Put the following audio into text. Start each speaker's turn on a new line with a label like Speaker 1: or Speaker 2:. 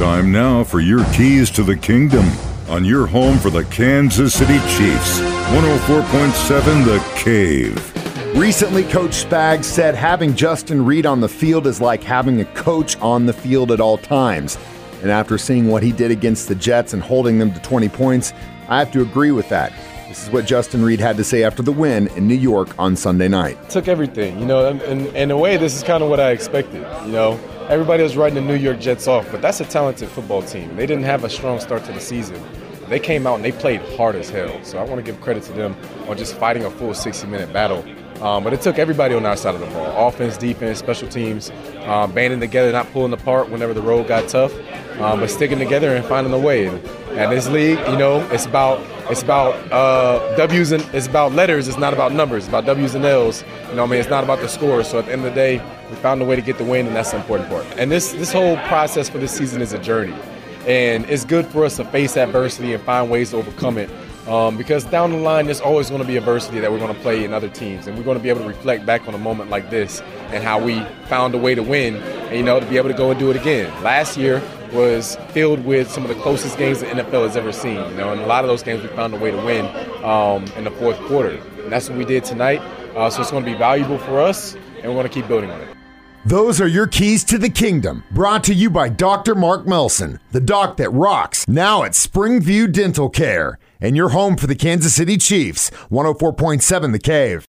Speaker 1: Time now for your keys to the kingdom on your home for the Kansas City Chiefs. 104.7 The Cave.
Speaker 2: Recently, Coach Spags said having Justin Reid on the field is like having a coach on the field at all times. And after seeing what he did against the Jets and holding them to 20 points, I have to agree with that. This is what Justin Reid had to say after the win in New York on Sunday night.
Speaker 3: Took everything, you know, and, and in a way, this is kind of what I expected. You know, everybody was writing the New York Jets off, but that's a talented football team. They didn't have a strong start to the season. They came out and they played hard as hell. So I want to give credit to them on just fighting a full 60 minute battle. Um, but it took everybody on our side of the ball offense, defense, special teams, um, banding together, not pulling apart whenever the road got tough, um, but sticking together and finding a way. And, and this league, you know, it's about it's about uh, W's and it's about letters. It's not about numbers. It's about W's and L's. You know, I mean, it's not about the score. So at the end of the day, we found a way to get the win, and that's the important part. And this this whole process for this season is a journey, and it's good for us to face adversity and find ways to overcome it. Um, because down the line, there's always going to be adversity that we're going to play in other teams, and we're going to be able to reflect back on a moment like this and how we found a way to win, and you know, to be able to go and do it again. Last year was filled with some of the closest games the NFL has ever seen, you know, and a lot of those games we found a way to win um, in the fourth quarter, and that's what we did tonight. Uh, so it's going to be valuable for us, and we're going to keep building on it.
Speaker 2: Those are your keys to the kingdom. Brought to you by Dr. Mark Melson, the doc that rocks, now at Springview Dental Care, and your home for the Kansas City Chiefs, 104.7 The Cave.